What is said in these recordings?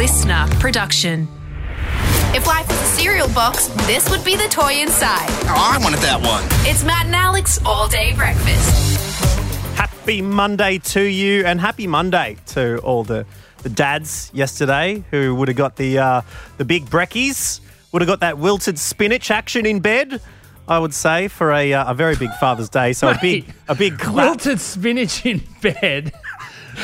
listener production. If life was a cereal box, this would be the toy inside. Oh, I wanted that one. It's Matt and Alex all day breakfast. Happy Monday to you, and happy Monday to all the, the dads yesterday who would have got the uh, the big brekkies, would have got that wilted spinach action in bed. I would say for a, uh, a very big Father's Day, so a big a big clap. wilted spinach in bed.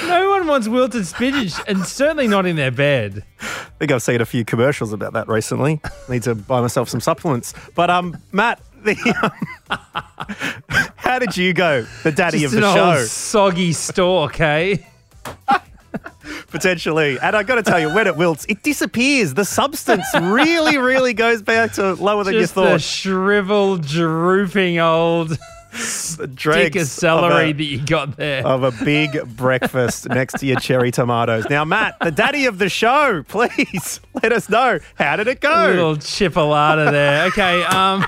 No one wants wilted spinach, and certainly not in their bed. I think I've seen a few commercials about that recently. Need to buy myself some supplements. But um, Matt, the, um, how did you go? The daddy Just of the show, soggy stalk, eh? potentially. And I've got to tell you, when it wilts, it disappears. The substance really, really goes back to lower than Just you the shriveled, drooping old stick of celery of that you got there. of a big breakfast next to your cherry tomatoes. Now, Matt, the daddy of the show, please let us know how did it go? A little chipolata there. Okay. Um.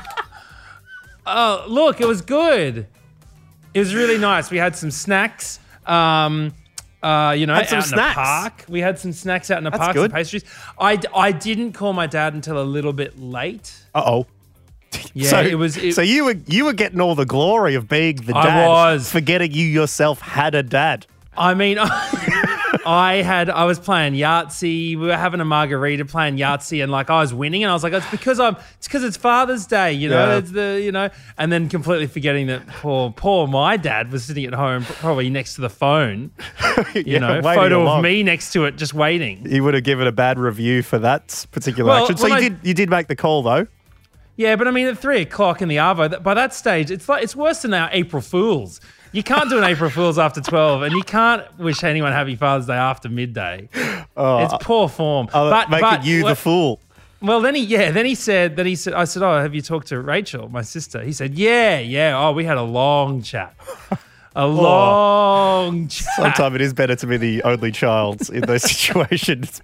Oh, look, it was good. It was really nice. We had some snacks. Um. Uh, you know, Had some out in snacks? the park. We had some snacks out in the That's park, good. some pastries. I, I didn't call my dad until a little bit late. Uh oh. Yeah, so, it was. It, so you were you were getting all the glory of being the I dad, was. forgetting you yourself had a dad. I mean, I had I was playing Yahtzee. We were having a margarita, playing Yahtzee, and like I was winning, and I was like, it's because I'm. It's because it's Father's Day, you know. Yeah. It's the you know, and then completely forgetting that poor poor my dad was sitting at home, probably next to the phone. You Yeah, know, photo along. of me next to it, just waiting. You would have given a bad review for that particular Well, action. So you I- did you did make the call though. Yeah, but I mean, at three o'clock in the arvo, by that stage, it's like it's worse than our April Fools. You can't do an April Fools after twelve, and you can't wish anyone Happy Father's Day after midday. Oh, it's poor form. Oh, but making but you the fool. Well, then he, yeah, then he said, then he said, I said, oh, have you talked to Rachel, my sister? He said, yeah, yeah. Oh, we had a long chat. A long chat. Sometimes it is better to be the only child in those situations,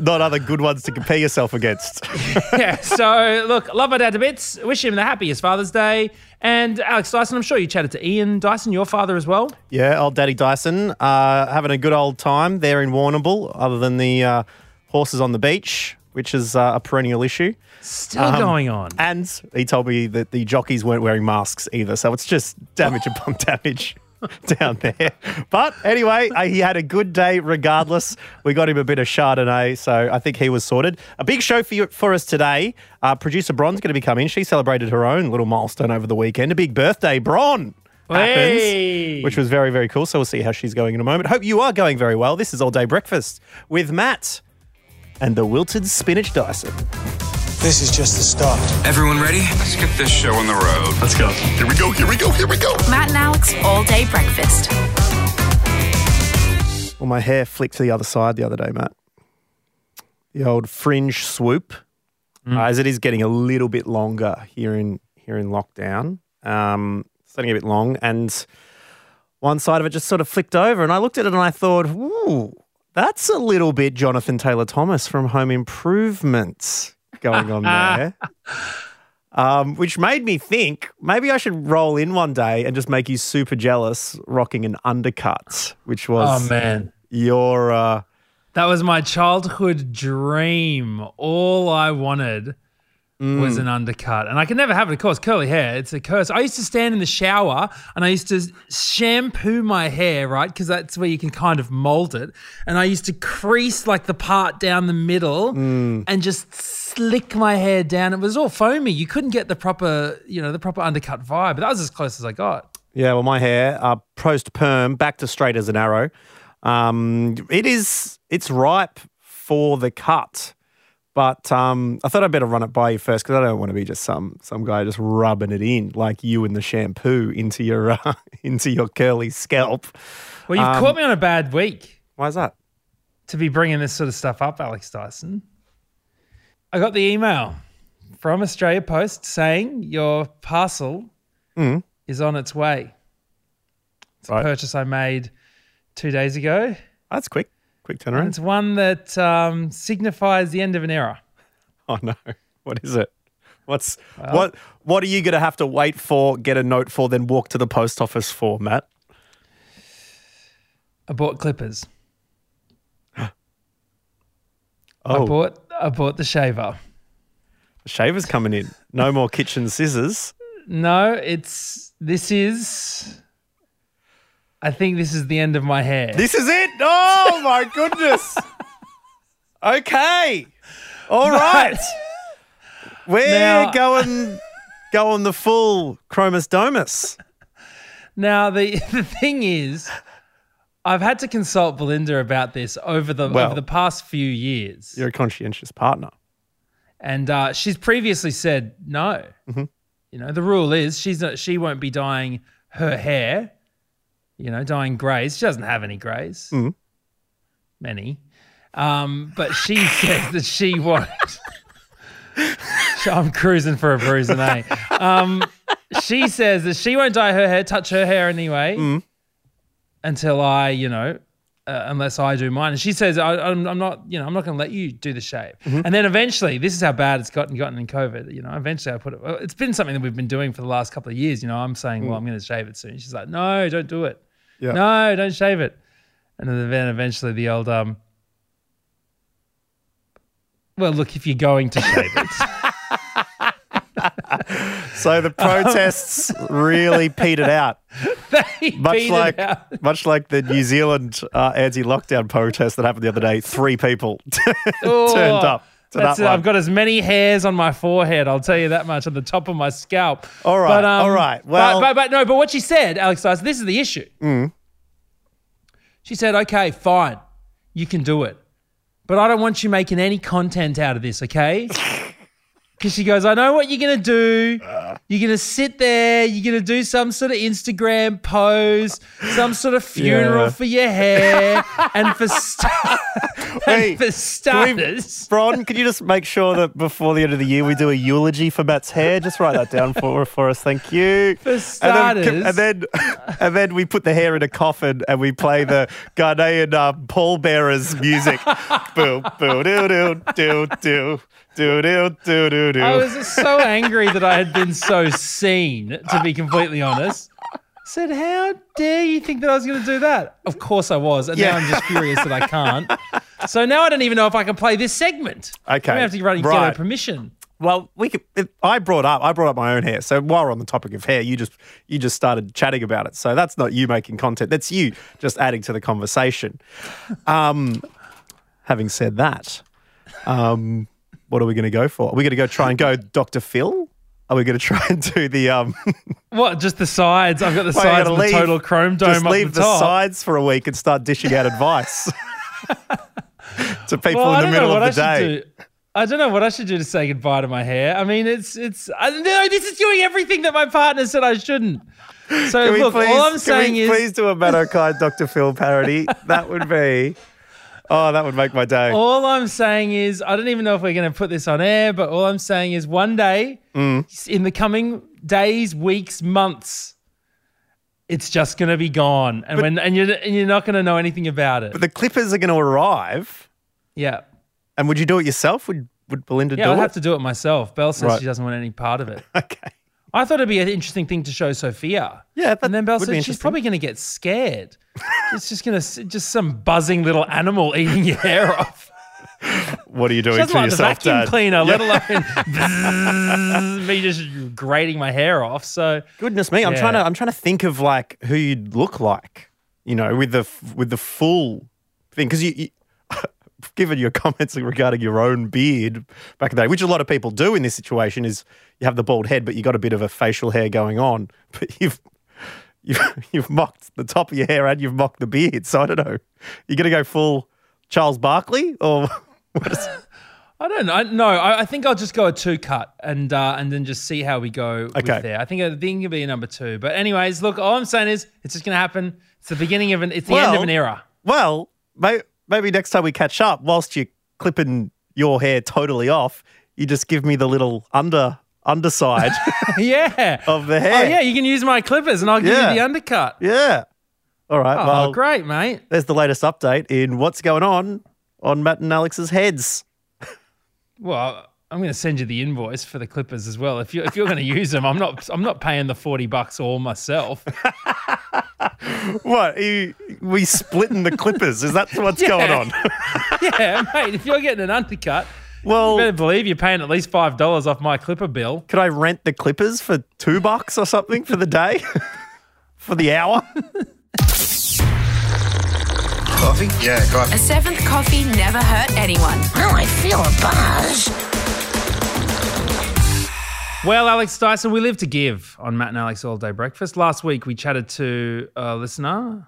not other good ones to compare yourself against. yeah. So, look, love my dad to bits. Wish him the happiest Father's Day. And Alex Dyson, I'm sure you chatted to Ian Dyson, your father as well. Yeah, old Daddy Dyson, uh, having a good old time there in Warrnambool, other than the uh, horses on the beach, which is uh, a perennial issue. Still Um, going on. And he told me that the jockeys weren't wearing masks either, so it's just damage upon damage down there. But anyway, uh, he had a good day regardless. We got him a bit of Chardonnay, so I think he was sorted. A big show for you, for us today. Uh, Producer Bron's going to be coming. She celebrated her own little milestone over the weekend. A big birthday, Bron. Happens, Hey. which was very, very cool. So we'll see how she's going in a moment. Hope you are going very well. This is All Day Breakfast with Matt and the Wilted Spinach Dyson. This is just the start. Everyone ready? Let's get this show on the road. Let's go. Here we go. Here we go. Here we go. Matt and Alex all day breakfast. Well, my hair flicked to the other side the other day, Matt. The old fringe swoop, uh, as it is getting a little bit longer here in here in lockdown. Um, it's getting a bit long, and one side of it just sort of flicked over, and I looked at it and I thought, "Ooh, that's a little bit Jonathan Taylor Thomas from Home Improvement going on there." Um, which made me think maybe I should roll in one day and just make you super jealous rocking an undercut, which was Oh, man. your uh, That was my childhood dream. All I wanted was an undercut. And I can never have it, of course. Curly hair, it's a curse. I used to stand in the shower and I used to shampoo my hair, right? Because that's where you can kind of mold it. And I used to crease like the part down the middle and just slick my hair down. It was all foamy. You couldn't get the proper, you know, the proper undercut vibe. But that was as close as I got. yeah. Well, my hair uh, post perm back to straight as an arrow. Um, it is it's ripe for the cut. But um, I thought I'd better run it by you first because I don't want to be just some some guy just rubbing it in like you and the shampoo into your uh, into your curly scalp. Well, you've Um, caught me on a bad week. Why is that? to be bringing this sort of stuff up, Alex Dyson. I got the email from Australia Post saying your parcel is on its way. It's a purchase I made two days ago. That's quick, quick turnaround. it's one that um, signifies the end of an era. Oh no, what is it? What's what? What are you going to have to wait for, get a note for, then walk to the post office for, Matt? I bought clippers. oh. I bought I bought the shaver. the shaver's coming in. No more kitchen scissors. No, it's this is. I think this is the end of my hair. This is it. Oh my goodness. Okay. All right. We're Now- going going the full Chromus Domus. Now the the thing is, I've had to consult Belinda about this over the Well- over the past few years, You're a conscientious partner. and uh, she's previously said no. Mm-hmm. You know, the rule is she's not, she won't be dyeing her hair. You know, dyeing greys. She doesn't have any greys. Mm-hmm. Many. Um, but she says that she won't. I'm cruising for a bruising, eh? Um, she says that she won't dye her hair, touch her hair anyway, Mm-hmm. until I, you know, uh, unless I do mine. And she says, I, I'm, I'm not, you know, I'm not going to let you do the shave. Mm-hmm. And then eventually, this is how bad it's gotten gotten in COVID. You know, eventually I put it. It's been something that we've been doing for the last couple of years. You know, I'm saying, well, I'm going to shave it soon. She's like, no, don't do it. Yeah. No, don't shave it. And then eventually the old um. Well, look, if you're going to shave it, So the protests really petered out. Much like out. much like the New Zealand uh, anti-lockdown protest that happened the other day. Three people Oh, turned up to That's that it. I've got as many hairs on my forehead. I'll tell you that much on the top of my scalp. All right, But, um, all right. but- Well- but, but, no. But what she said, Alex Dyson, this is the issue. Mm. She said, "Okay, fine, you can do it, but I don't want you making any content out of this, okay?" Because she goes, I know what you're gonna do. You're gonna sit there. You're gonna do some sort of Instagram pose, some sort of funeral Yeah. for your hair, and for st- and for starters. Bron, can you just make sure that before the end of the year we do a eulogy for Matt's hair? Just write that down for for us, thank you. For And starters, then, and then, and then we put the hair in a coffin and we play the Ghanaian uh, pallbearers music. boo, boo, doo, doo, doo, doo, doo, doo, doo, doo, doo. I was so angry that I had been so seen, to be completely honest. I said, How dare you think that I was going to do that? Of course I was. And Yeah. now I'm just furious that I can't. So now I don't even know if I can play this segment. Okay, I have to run and get right. her permission. Well, we could. If I brought up. I brought up my own hair. So while we're on the topic of hair, you just you just started chatting about it. So that's not you making content. That's you just adding to the conversation. Um, having said that, um, what are we going to go for? Are we going to go try and go Dr. Phil? Are we going to try and do the um? What? Just the sides? I've got the sides of the leave- total chrome dome Just leave the the, sides for a week and start dishing out advice to people well, in the don't middle know what of the I day. should do. I don't know what I should do to say goodbye to my hair. I mean, it's it's. I, no, this is doing everything that my partner said I shouldn't. So look, please, all I'm saying is, please do a O'Kine Dr. Phil parody? That would be, oh, that would make my day. All I'm saying is, I don't even know if we're going to put this on air, but all I'm saying is one day, Mm. in the coming days, weeks, months, it's just going to be gone. And, when, and, you're, and you're not going to know anything about it. But the Clippers are going to arrive, yeah. and would you do it yourself? Would Would Belinda Yeah, do I'd it? have to do it myself. Belle says Right. she doesn't want any part of it. Okay. I thought it'd be an interesting thing to show Sophia. Yeah, that and then Belle would be said she's probably going to get scared. it's just going to just some buzzing little animal eating your hair off. What are you doing to like the yourself, vacuum Dad? cleaner, let alone me just grating my hair off. So Goodness me, I'm Yeah. trying to I'm trying to think of like who you'd look like, you know, with the with the full thing because you, you given your comments regarding your own beard back in the day, which a lot of people do in this situation, is you have the bald head, but you got a bit of a facial hair going on, but you've you've you've mocked the top of your hair and you've mocked the beard. So I don't know, you're gonna go full Charles Barkley or what is, I don't know. No, I, I think I'll just go a two cut and uh, and then just see how we go Okay. with there. I think I think it'll be a number two. But anyways, look, all I'm saying is it's just going to happen. It's the beginning of an. It's the end of an era. Well, may, maybe next time we catch up, whilst you're clipping your hair totally off, you just give me the little under underside. yeah. Of the hair. Oh yeah, you can use my clippers and I'll give Yeah. you the undercut. yeah. All right. Oh, well, great, mate. there's the latest update in what's going on on Matt and Alex's heads. Well, I'm going to send you the invoice for the clippers as well. If you if you're going to use them, I'm not I'm not paying the forty bucks all myself. What? You, we splitting the clippers? Is that what's going on? yeah, mate. If you're getting an undercut, you Well, better believe you're paying at least five dollars off my clipper bill. could I rent the clippers for two bucks or something for the day? for the hour? Coffee? Yeah, coffee. A coffee. seventh coffee never hurt anyone. Oh, I feel a buzz. Well, Alex Dyson, we live to give on Matt and Alex All Day Breakfast. Last week we chatted to a listener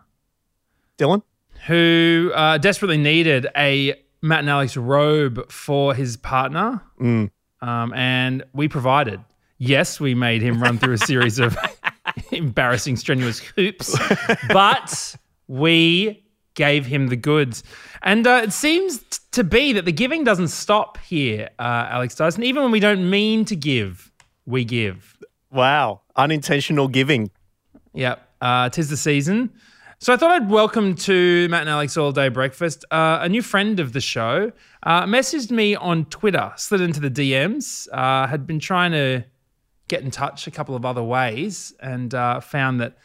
Dylan? who uh, desperately needed a Matt and Alex robe for his partner, um, and we provided. Yes, we made him run through a series of embarrassing, strenuous hoops, but we gave him the goods. And uh, it seems t- to be that the giving doesn't stop here, uh, Alex Dyson. Even when we don't mean to give, we give. Wow. Unintentional giving. Yep. Uh, tis the season. So I thought I'd welcome to Matt and Alex All Day Breakfast uh, a new friend of the show. Uh, messaged me on Twitter, slid into the DMs, uh, had been trying to get in touch a couple of other ways, and uh, found that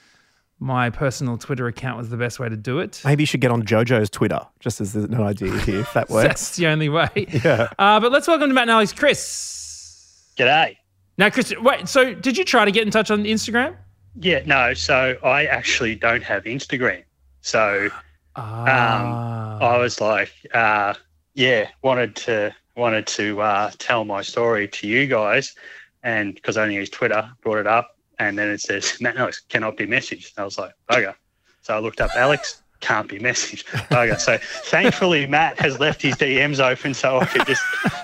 my personal Twitter account was the best way to do it. Maybe you should get on JoJo's Twitter, just as an idea here, if that works. That's the only way. Yeah. Uh, but let's welcome to Matt and Alex, Chris. G'day. Now, Chris, wait. So, did you try to get in touch on Instagram? Yeah, no. So I actually don't have Instagram. So Ah. I was like, uh, yeah, wanted to wanted to uh, tell my story to you guys, and because I only use Twitter, brought it up, and then it says Matt Alex cannot be messaged. I was like, okay. So I looked up Alex. Can't be messaged. Okay, so thankfully Matt has left his DMs open, so I could just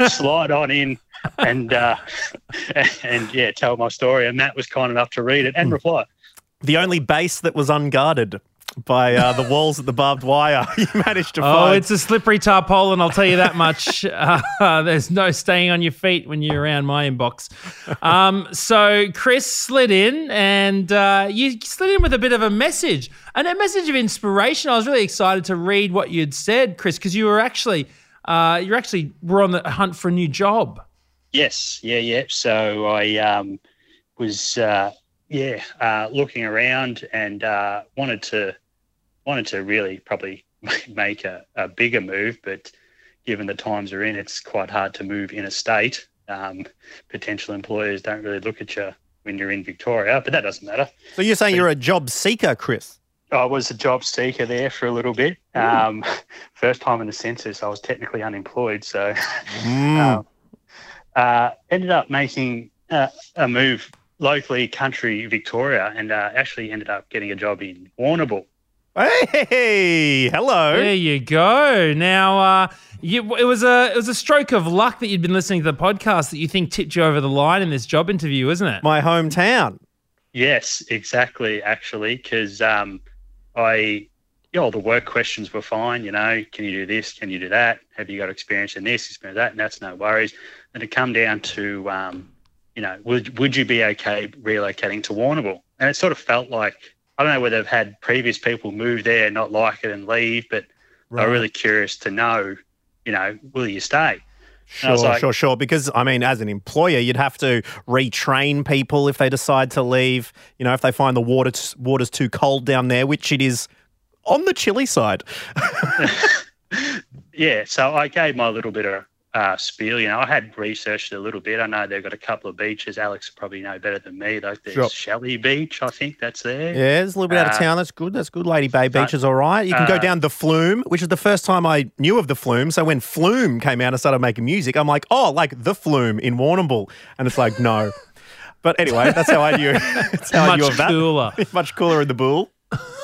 slide on in and uh, and yeah, tell my story. And Matt was kind enough to read it and reply. The only base that was unguarded by uh, the walls of the barbed wire you managed to Oh, find. Oh, it's a slippery tarpaulin, I'll tell you that much. Uh, there's no staying on your feet when you're around my inbox. Um, so Chris slid in and uh, you slid in with a bit of a message and a message of inspiration. I was really excited to read what you'd said, Chris, because you were actually uh, you actually were on the hunt for a new job. Yes, yeah, yeah. So I um, was uh, yeah uh, looking around and uh, wanted to wanted to really probably make a, a bigger move, but given the times we're in, it's quite hard to move in a state. Um, potential employers don't really look at you when you're in Victoria, but that doesn't matter. so you're saying you're a job seeker, Chris? I was a job seeker there for a little bit. Um, first time in the census, I was technically unemployed, so um, uh, ended up making uh, a move locally, country Victoria, and uh, actually ended up getting a job in Warrnambool. Hey, hello. There you go. Now, uh, you, it was a it was a stroke of luck that you'd been listening to the podcast that you think tipped you over the line in this job interview, isn't it? My hometown. Yes, exactly. Actually, because um, I, you know, all the work questions were fine. You know, can you do this? Can you do that? Have you got experience in this? Experience in that? And that's no worries. And to come down to, um, you know, would would you be okay relocating to Warrnambool? And it sort of felt like I don't know whether they've had previous people move there, not like it, and leave, but I'm really curious to know, you know, will you stay? And I was Sure, like- sure, sure. Because I mean, as an employer, you'd have to retrain people if they decide to leave. You know, if they find the water water's too cold down there, which it is on the chilly side. Yeah, so I gave my little bit of uh, spiel. You know, I had researched it a little bit. I know they've got a couple of beaches. Alex probably know better than me. Like there's Sure. Shelley Beach, I think that's there. Yeah, it's a little bit out of Uh, town. That's good. That's good. Lady Bay Beach is all right. You can go uh, down the Flume, which is the first time I knew of the Flume. So when Flume came out and started making music, I'm like, oh, like the Flume in Warrnambool. And it's like, no. But anyway, that's how I knew. That's how I Much knew of that. cooler. Much cooler in the bull.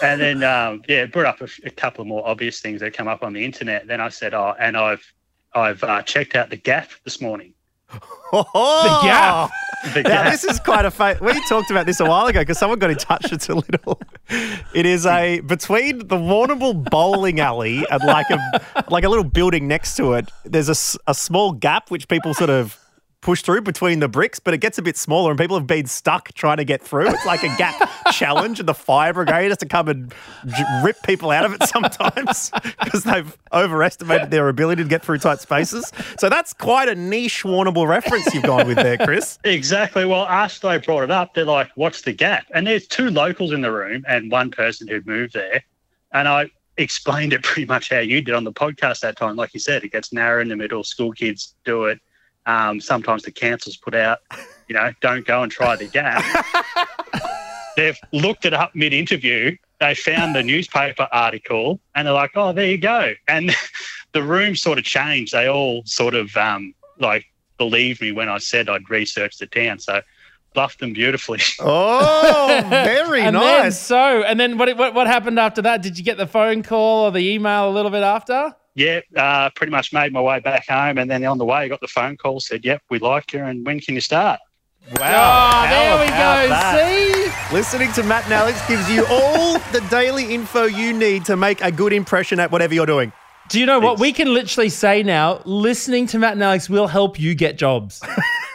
And then, um, yeah, brought up a, a couple of more obvious things that come up on the internet. Then I said, oh, and I've I've uh, checked out the Gap this morning. the Gap. The Now, Gap. this is quite a fa- we talked about this a while ago because someone got in touch. It's a little. It is a between the Warrnambool bowling alley and like a like a little building next to it. There's a, a small gap which people sort of push through between the bricks, but it gets a bit smaller and people have been stuck trying to get through. It's like a gap challenge and the fire brigade has to come and j- rip people out of it sometimes because they've overestimated their ability to get through tight spaces. So that's quite a niche Warrnambool reference you've gone with there, Chris. Exactly. Well, after they brought it up, they're like, "What's the gap?" And there's two locals in the room and one person who'd moved there, and I explained it pretty much how you did on the podcast that time. Like you said, it gets narrow in the middle. School kids do it. Um, sometimes the councils put out, you know, don't go and try the gap. They've looked it up mid-interview. They found the newspaper article, and they're like, "Oh, there you go." And the room sort of changed. They all sort of um, like believed me when I said I'd researched the town. So bluffed them beautifully. Oh, very and then nice. so, and then what, what what happened after that? Did you get the phone call or the email a little bit after? Yeah, uh, pretty much made my way back home, and then on the way, I got the phone call. Said, "Yep, we like you, and when can you start?" Oh, Wow. there we go. that? See? Listening to Matt and Alex gives you all the daily info you need to make a good impression at whatever you're doing. Do you know what we can literally say now? Listening to Matt and Alex will help you get jobs.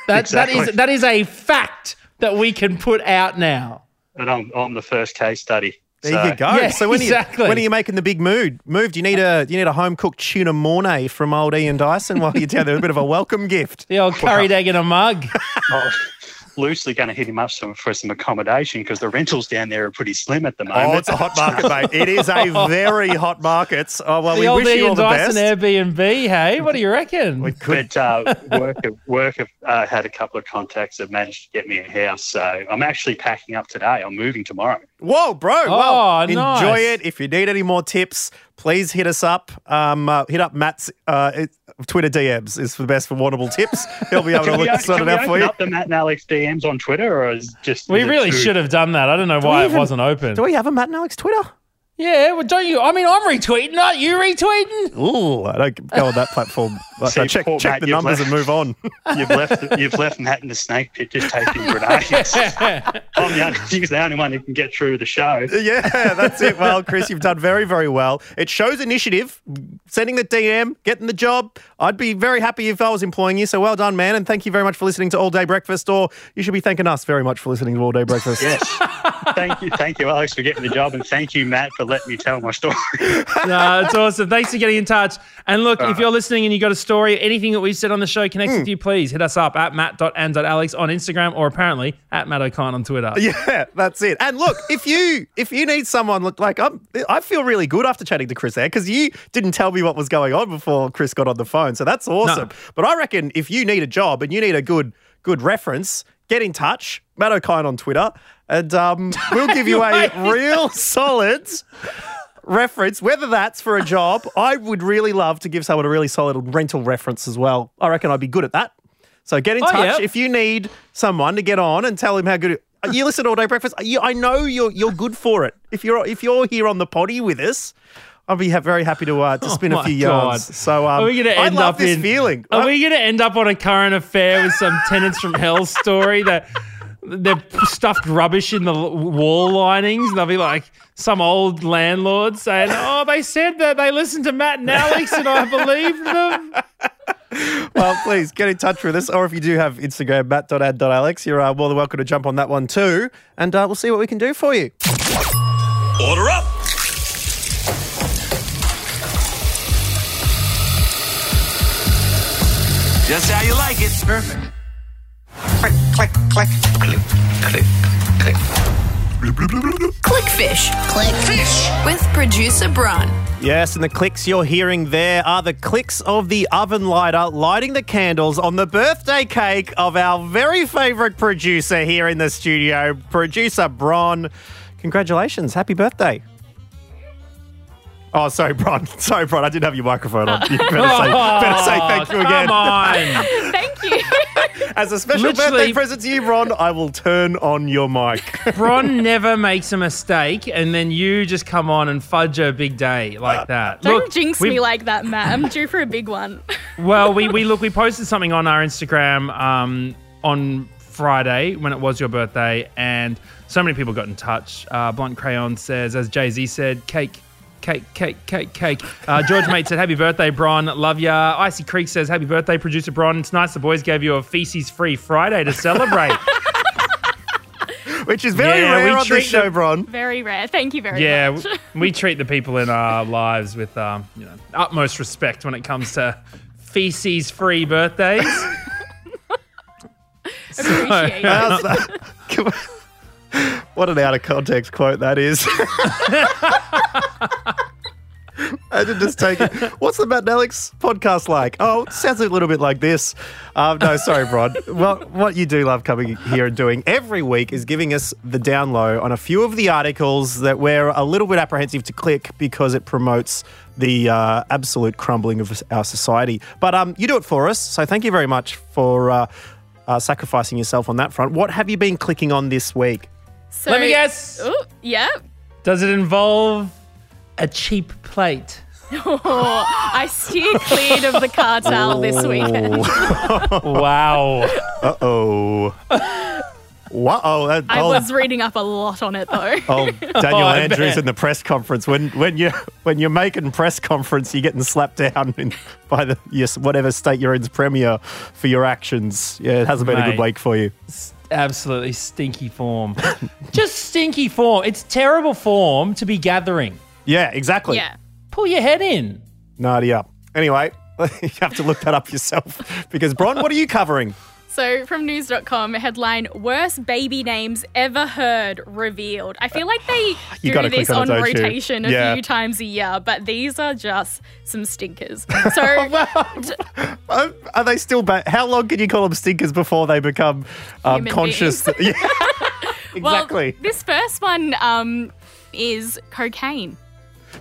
That that, is, that is a fact that we can put out now. And I'm, I'm the first case study. There So- you go. Yeah, so when exactly. are you, when are you making the big mood? Move? Do you need a do you need a home cooked tuna mornay from old Ian Dyson while you're down there? A bit of a welcome gift. The old curried egg in a mug. I'm oh, loosely going to hit him up some, for some accommodation because the rentals down there are pretty slim at the moment. Oh, it's a hot market, mate. It is a very hot market. Oh well, the we old wish you Ian all the Dyson best. Airbnb. Hey, what do you reckon? We could. But uh, work have, work have uh, had a couple of contacts that managed to get me a house. So I'm actually packing up today. I'm moving tomorrow. Whoa, bro! Oh, well, enjoy it. If you need any more tips, please hit us up. Um, uh, hit up Matt's uh, Twitter DMs is the best for Warrnambool tips. He'll be able to Can we, sort it out for open you. up the Matt and Alex DMs on Twitter, or is just we is really should have done that. I don't know we why even- it wasn't open. Do we have a Matt and Alex Twitter? Yeah, well, don't you? I mean, I'm retweeting, aren't you retweeting. Ooh, I don't go on that platform. Like, See, I check check Matt, the numbers left- and move on. You've left you've left Matt in the snake pit just taking grenades. I'm the only, he's the only one who can get through the show. yeah, that's it. Well, Chris, you've done very, very well. It shows initiative, sending the DM, getting the job. I'd be very happy if I was employing you. So well done, man. And thank you very much for listening to All Day Breakfast. Or you should be thanking us very much for listening to All Day Breakfast. Yes. thank you, thank you, Alex, for getting the job, and thank you, Matt, for letting me tell my story. no, it's awesome. Thanks for getting in touch. And look, if you're listening and you've got a story, anything that we've said on the show connects with hmm. you, please hit us up at matt.and.alex on Instagram or apparently at Matt O'Kine on Twitter. Yeah, that's it. And look, if you if you need someone, look like I'm, I feel really good after chatting to Chris there because you didn't tell me what was going on before Chris got on the phone. So that's awesome. No. But I reckon if you need a job and you need a good good reference, get in touch, Matt O'Kine on Twitter, and um, we'll give you a real solid reference. Whether that's for a job, I would really love to give someone a really solid rental reference as well. I reckon I'd be good at that. So get in Oh, touch yeah. if you need someone to get on and tell him how good. You listen to all day breakfast. You, I know you're you're good for it. If you're if you're here on the potty with us, I'll be ha- very happy to uh, to spin Oh a few my God. yarns. So um, Are we going to I end love up this in feeling. Are I- we going to end up on a current affair with some tenants from hell story that they've stuffed rubbish in the wall linings? And they'll be like some old landlord saying, "Oh, they said that they listened to Matt and Alex, and I believed them." well, please get in touch with us, or if you do have Instagram, matt.and.alex, you're uh, more than welcome to jump on that one too, and uh, we'll see what we can do for you. Order up. Just how you like it. Perfect. Click, click, click. Click, click, click. Clickfish Click. Fish. with producer Bron. Yes, and the clicks you're hearing there are the clicks of the oven lighter lighting the candles on the birthday cake of our very favourite producer here in the studio, producer Bron. Congratulations, happy birthday. Oh, sorry, Bron. Sorry, Bron. I didn't have your microphone on. You better say, better say thank you again. Come on. Thank you. As a special Literally- birthday present to you, Bron, I will turn on your mic. Bron never makes a mistake, and then you just come on and fudge a big day like that. Don't Look, jinx we've- me like that, Matt. I'm due for a big one. Well, we, we look, we posted something on our Instagram um, on Friday when it was your birthday, and so many people got in touch. Uh, Blunt Crayon says, as Jay Z said, cake, cake, cake, cake, cake. Uh, George Mate said, Happy birthday, Bron. Love ya. Icy Creek says, Happy birthday, producer Bron. It's nice the boys gave you a feces free Friday to celebrate. Which is very Yeah, rare on this show, them- Bron. Very rare. Thank you very yeah, much. Yeah, we treat the people in our lives with um, you know utmost respect when it comes to feces free birthdays. Appreciate it. How's that? what an out of context quote that is. Imagine just take it. What's the Matt and Alex podcast like? Oh, it sounds a little bit like this. Um, no, sorry, Bron. well, what you do love coming here and doing every week is giving us the down low on a few of the articles that we're a little bit apprehensive to click because it promotes the uh, absolute crumbling of our society. But um, you do it for us, so thank you very much for uh, uh, sacrificing yourself on that front. What have you been clicking on this week? So, Let me guess. Ooh, yeah. Does it involve a cheap plate? Oh, I steer clear of the cartel this weekend. wow. Uh oh. Wow. Oh, that, I oh, was reading up a lot on it though. oh, Daniel I Andrews bet. in the press conference. When when you when you're making press conference, you're getting slapped down in, by the yes whatever state you're in's premier for your actions. Yeah, it hasn't been a good week for you. Absolutely stinky form. Just stinky form. It's terrible form to be gathering. Yeah, exactly. Yeah. Pull your head in. Nadia. Anyway, you have to look that up yourself because Bron, what are you covering? So from news.com, headline Worst baby names ever heard revealed. I feel like they You do this on on, it, don't you? rotation a Yeah. few times a year, but these are just some stinkers. So Are, are they still bad? How long can you call them stinkers before they become um, conscious? beings. yeah, exactly. well, this first one um, is cocaine.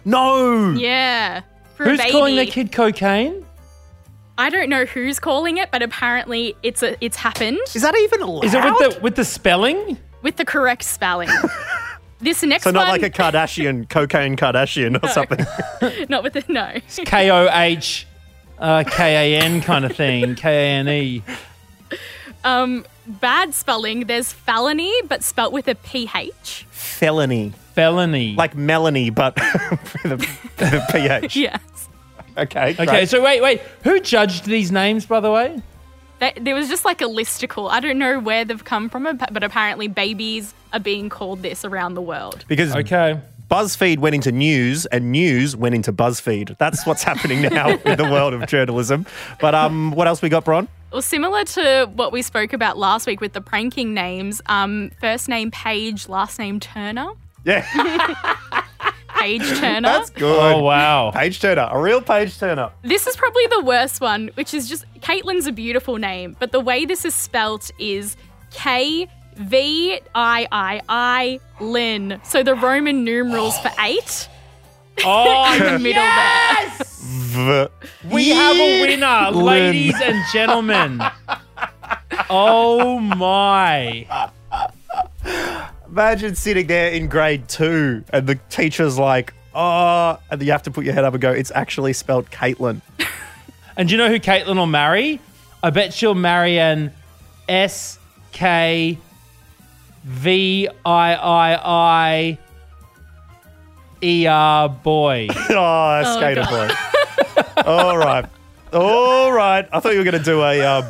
No. Yeah. For a Who's baby. calling their kid cocaine? I don't know who's calling it, but apparently it's a, it's happened Is that even allowed? Is it with the with the spelling? with the correct spelling. this next so not one, like a Kardashian, cocaine Kardashian or something. not with the no. K O H uh, K A N kind of thing. K A N E. Um, bad spelling. There's felony, but spelt with a ph. Felony. Felony. Like Melanie, but for the, with a PH. Yes. Okay. Okay, great. so wait, wait. Who judged these names, by the way? That, there was just like a listicle. I don't know where they've come from, but apparently babies are being called this around the world. because Okay. BuzzFeed went into news and news went into BuzzFeed. That's what's happening now in the world of journalism. But um, what else we got, Bron? Well, similar to what we spoke about last week with the pranking names, um, first name Page, last name Turner. Yeah, Page Turner. that's good. Oh wow. Page Turner, a real Page Turner. This is probably the worst one, which is just Caitlin's a beautiful name, but the way this is spelt is K V I I I Lynn. So the Roman numerals for eight Oh, in the middle there. V- we have a winner, Lynn. ladies and gentlemen. Oh my. Imagine sitting there in grade two and the teacher's like, oh, and you have to put your head up and go, it's actually spelled Caitlin. And do you know who Caitlin will marry? I bet she'll marry an S K V I I I E R boy. Oh, a skater boy. All right. All right. I thought you were going to do a um,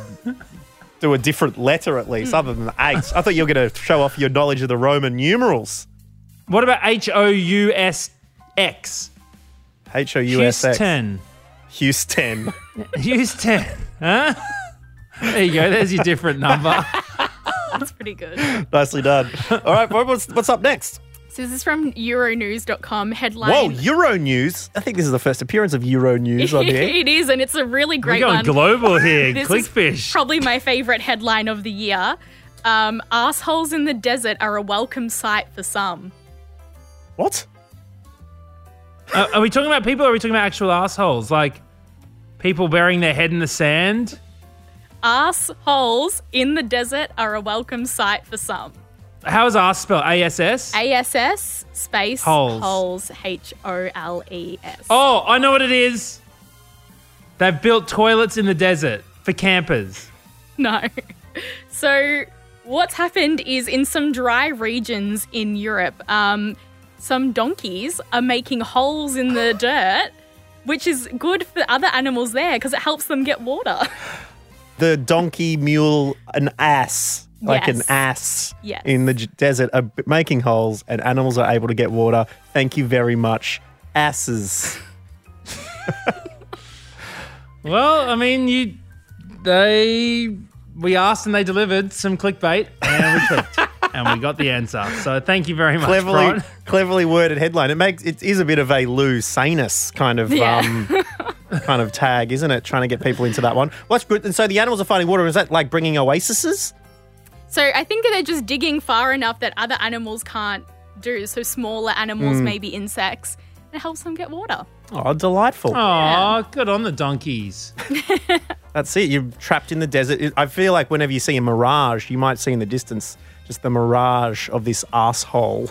do a different letter at least, other than the eight. I thought you were going to show off your knowledge of the Roman numerals. What about H O U S X? H O U S X. Houston. Houston. Houston. Huh? There you go. There's your different number. That's pretty good. Nicely done. All right. what- What's, what's up next? So this is from Euronews.com headline. Whoa, Euro News. I think this is the first appearance of Euro News on here. it is, and it's a really We're great going one. global here. This is Clickfish. probably my favorite headline of the year. Um, assholes in the desert are a welcome sight for some. What? Uh, are we talking about people or are we talking about actual assholes? Like people burying their head in the sand? Assholes in the desert are a welcome sight for some. How is ass spelled? ASS? ASS space Holes. holes H O L E S. Oh, I know what it is. They've built toilets in the desert for campers. No. So, what's happened is in some dry regions in Europe, um, some donkeys are making holes in the dirt, which is good for other animals there because it helps them get water. The donkey, mule, an ass, like an ass Yes. in the j- desert are making holes and animals are able to get water. Thank you very much. Asses. Well, I mean, you they we asked and they delivered some clickbait and we clicked and we got the answer. So thank you very much, Cleverly, Bron. cleverly worded headline. It makes it is a bit of a Lou Sanus kind of Yeah. um, kind of tag, isn't it? Trying to get people into that one. What's good? And so the animals are finding water. Is that like bringing oases? So I think they're just digging far enough that other animals can't do. So smaller animals, hmm. maybe insects, and it helps them get water. Oh, delightful. Oh, good on the donkeys. That's it. You're trapped in the desert. I feel like whenever you see a mirage, you might see in the distance just the mirage of this asshole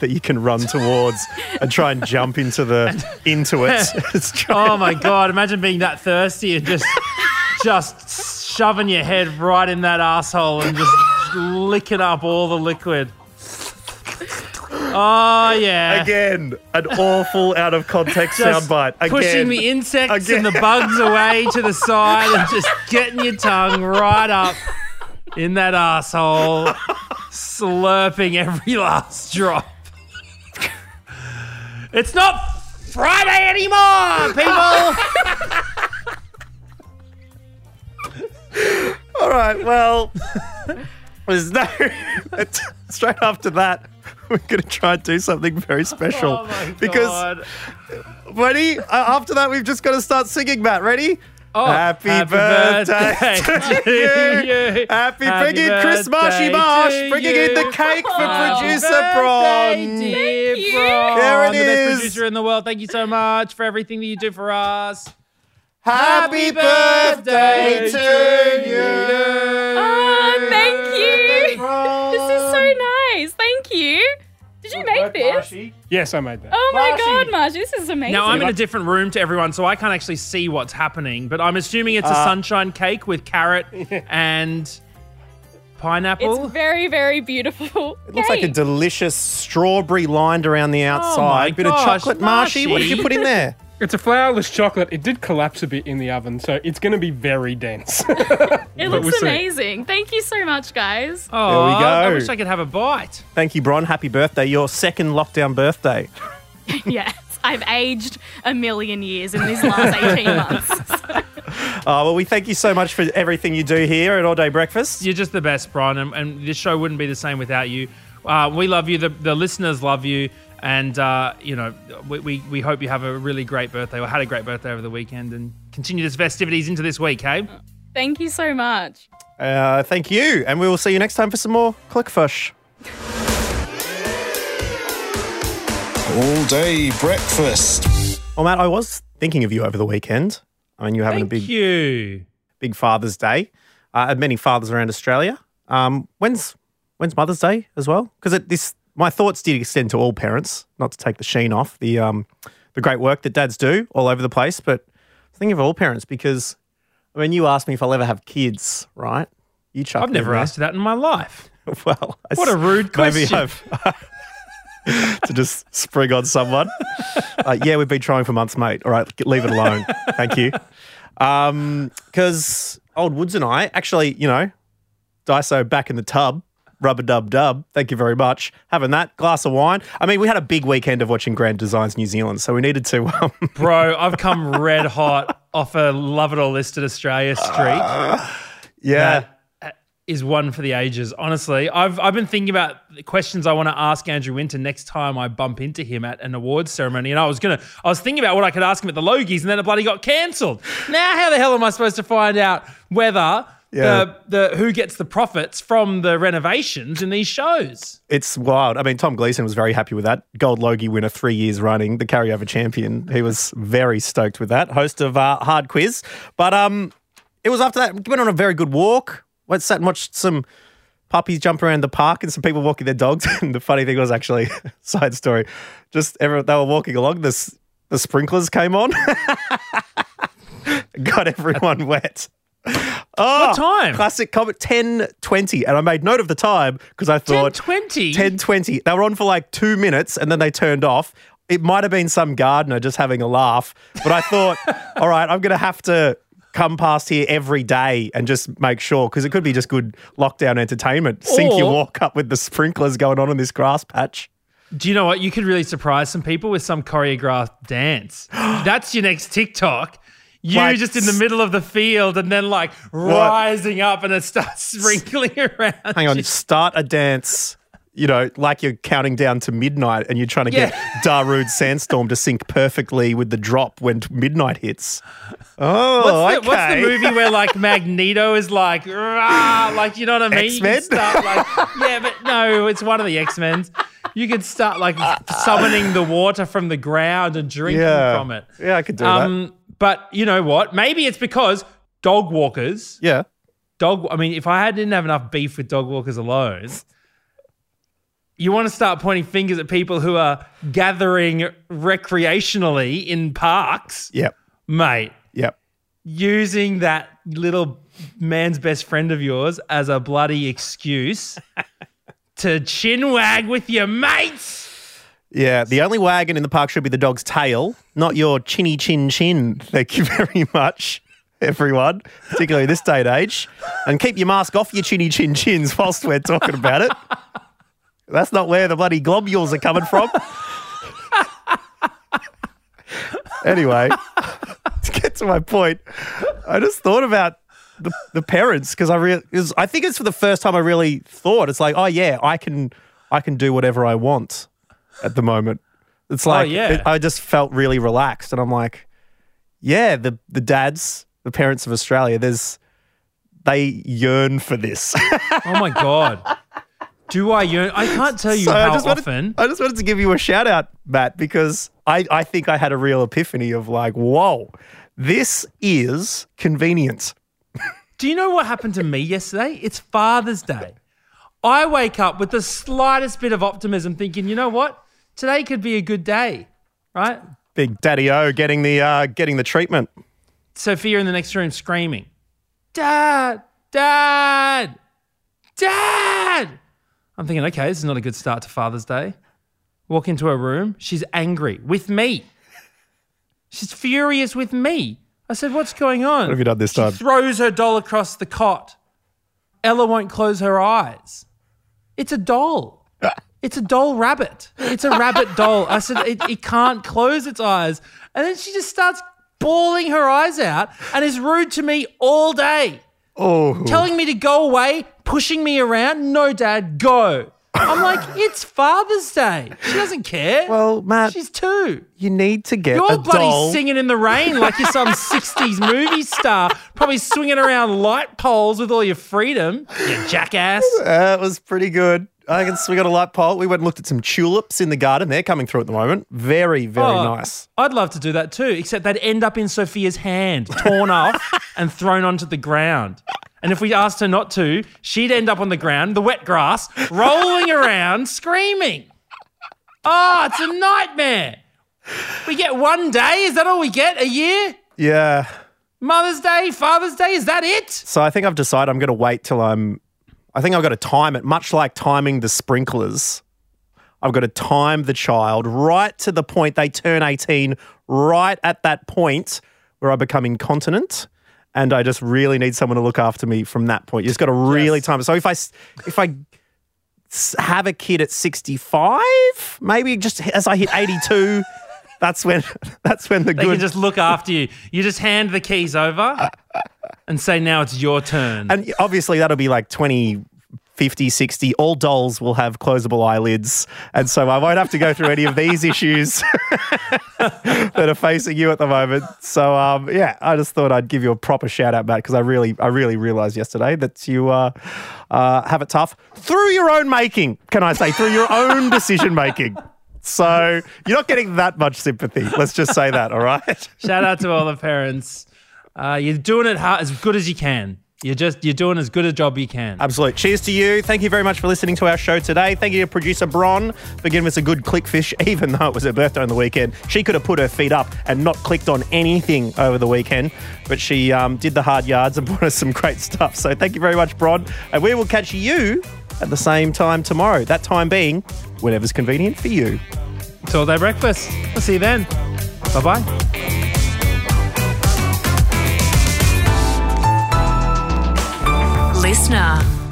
that you can run towards and try and jump into the into it. It's Oh my god! Imagine being that thirsty and just just shoving your head right in that asshole and just licking up all the liquid. Oh yeah. Again, an awful out of context Just soundbite. Again, pushing the insects and the bugs away to the side and just getting your tongue right up in that asshole, slurping every last drop. It's not Friday anymore, people. All right, well, there's no. Straight after that, we're going to try and do something very special. Oh my because, God. ready? Uh, after that, we've just got to start singing, Matt. Ready? Oh, happy, happy birthday, birthday to to you. you. Happy, Happy bring in Chris Marshy birthday Marsh, to bringing in the cake for Happy producer birthday, Bron. dear you. There it the best is. producer in the world. Thank you so much for everything that you do for us. Happy birthday to you. Oh, you. Did you make this? Yes, I made that. Oh my Marshy. god, Marsh, this is amazing. Now I'm in a different room to everyone, so I can't actually see what's happening. But I'm assuming it's a Uh, sunshine cake with carrot and pineapple. it's very, very beautiful. It looks like a delicious strawberry lined around the outside. Oh Bit of gosh, chocolate, Marshy. What did you Marshy. put in there? It's a flourless chocolate. It did collapse a bit in the oven, so it's going to be very dense. It looks we'll see. amazing. Thank you so much, guys. oh, There we go. I wish I could have a bite. Thank you, Bron. Happy birthday. Your second lockdown birthday. yes, I've aged a million years in these last 18 months. Oh, well, we thank you so much for everything you do here at All Day Breakfast. You're just the best, Bron, and, and this show wouldn't be the same without you. Uh, we love you. The, the listeners love you. And, uh, you know, we, we, we hope you have a really great birthday or had a great birthday over the weekend and continue this festivities into this week, hey? Thank you so much. Uh, thank you. And we will see you next time for some more Clickfish. All day breakfast. Well, Matt, I was thinking of you over the weekend. I mean, you're having Thank a big, you. big Father's Day. Uh, many fathers around Australia. Um, when's when's Mother's Day as well? Because this, my thoughts did extend to all parents, not to take the sheen off the um, the great work that dads do all over the place. But thinking of all parents because, I mean, you asked me if I'll ever have kids, right? You chucked I've never asked you that in my life. Well, What a rude Maybe question. I've to just spring on someone. Uh, yeah, we've been trying for months, mate. All right, leave it alone. Thank you. Because old Woods and I actually, you know, Daiso back in the tub, rubber dub dub. Thank you very much. Having that glass of wine. I mean, we had a big weekend of watching Grand Designs New Zealand, so we needed to. Um, Bro, I've come red hot off a Love It or List It Australia streak. yeah. that is one for the ages. Honestly, I've I've been thinking about the questions I want to ask Andrew Winter next time I bump into him at an awards ceremony. And I was gonna, I was thinking about what I could ask him at the Logies, and then it bloody got cancelled. Now, how the hell am I supposed to find out whether Yeah. the the who gets the profits from the renovations in these shows? It's wild. I mean, Tom Gleeson was very happy with that. Gold Logie winner three years running, the carryover champion. He was very stoked with that. Host of uh, Hard Quiz. But um, it was after that, we went on a very good walk. Went sat and watched some puppies jump around the park and some people walking their dogs. And the funny thing was actually, side story, just everyone, they were walking along, this, the sprinklers came on. Got everyone wet. Oh, What ah, time? Classic comment 10.20. And I made note of the time because I thought 10:20? 10.20. They were on for like two minutes and then they turned off. It might have been some gardener just having a laugh. But I thought, all right, I'm going to have to come past here every day and just make sure because it could be just good lockdown entertainment. Sync your walk up with the sprinklers going on in this grass patch. Do you know what? You could really surprise some people with some choreographed dance. That's your next TikTok. You Like just in the middle of the field and then like rising up and it starts sprinkling around. Hang on, you. start a dance. You know, like you're counting down to midnight and you're trying to get Yeah. Darude Sandstorm to sync perfectly with the drop when midnight hits. Oh, What's, the, what's the movie where like Magneto is like, "Rah," like you know what I mean? You can X-Men? start like, yeah, but no, it's one of the X Men's. You could start like summoning the water from the ground and drinking Yeah. from it. Yeah, I could do Um, but you know what? Maybe it's because dog walkers. Yeah. dog. I mean, if I didn't have enough beef with dog walkers alone, you want to start pointing fingers at people who are gathering recreationally in parks, Yep. mate. Yep. Using that little man's best friend of yours as a bloody excuse to chin wag with your mates. Yeah. The only wagon in the park should be the dog's tail, not your chinny chin chin. Thank you very much, everyone, particularly this day and age. And keep your mask off your chinny chin chins whilst we're talking about it. That's not where the bloody globules are coming from. anyway, to get to my point, I just thought about the, the parents because I really, I think it's for the first time I really thought it's like, oh yeah, I can, I can do whatever I want at the moment. It's oh, like, yeah. it- I just felt really relaxed, and I'm like, yeah, the the dads, the parents of Australia, there's, they yearn for this. Oh my god. Do I yearn? I can't tell you So how I wanted, often. I just wanted to give you a shout out, Matt, because I, I think I had a real epiphany of like, whoa, this is convenient. Do you know what happened to me yesterday? It's Father's Day. I wake up with the slightest bit of optimism, thinking, you know what? Today could be a good day, right? Big Daddy O getting the uh, getting the treatment. Sophia in the next room screaming, Dad, Dad, Dad. I'm thinking, okay, this is not a good start to Father's Day. Walk into her room. She's angry with me. She's furious with me. I said, what's going on? What have you done this she time? throws her doll across the cot. Ella won't close her eyes. It's a doll. It's a doll rabbit. It's a rabbit doll. I said, it, it can't close its eyes. And then she just starts bawling her eyes out and is rude to me all day, Oh, telling me to go away, pushing me around. No, dad, go. I'm like, it's Father's Day. She doesn't care. well, Matt, she's two. you need to get You're a bloody doll. singing in the rain like you're some 60s movie star, probably swinging around light poles with all your freedom, you jackass. It was pretty good. I can swing on a light pole. We went and looked at some tulips in the garden. They're coming through at the moment. Very, very Oh, nice. I'd love to do that too, except they'd end up in Sophia's hand, torn off and thrown onto the ground. And if we asked her not to, she'd end up on the ground, the wet grass, rolling around, screaming. Oh, it's a nightmare. We get one day. Is that all we get? A year? Yeah. Mother's Day, Father's Day, is that it? So I think I've decided I'm going to wait till I'm. I think I've got to time it, much like timing the sprinklers. I've got to time the child right to the point they turn 18, right at that point where I become incontinent. And I just really need someone to look after me from that point. You just got to really Yes. time it. So if I, if I have a kid at 65, maybe just as I hit 82, that's when, that's when the They good. can just look after you. You just hand the keys over and say, now it's your turn. And obviously, that'll be like 20, 50, 60. All dolls will have closable eyelids. And so I won't have to go through any of these issues that are facing you at the moment. So, um, yeah, I just thought I'd give you a proper shout out, Matt, because I really, I really realized yesterday that you uh, uh, have it tough through your own making, can I say, through your own decision making. So you're not getting that much sympathy. Let's just say that, all right? Shout out to all the parents. Uh, you're doing it hard, as good as you can. You're just you're doing as good a job you can. Absolute. Cheers to you. Thank you very much for listening to our show today. Thank you to producer Bron for giving us a good clickfish, even though it was her birthday on the weekend. She could have put her feet up and not clicked on anything over the weekend, but she um, did the hard yards and brought us some great stuff. So thank you very much, Bron. And we will catch you at the same time tomorrow. That time being whenever's convenient for you. It's all day breakfast. We'll see you then. Bye bye. Listener.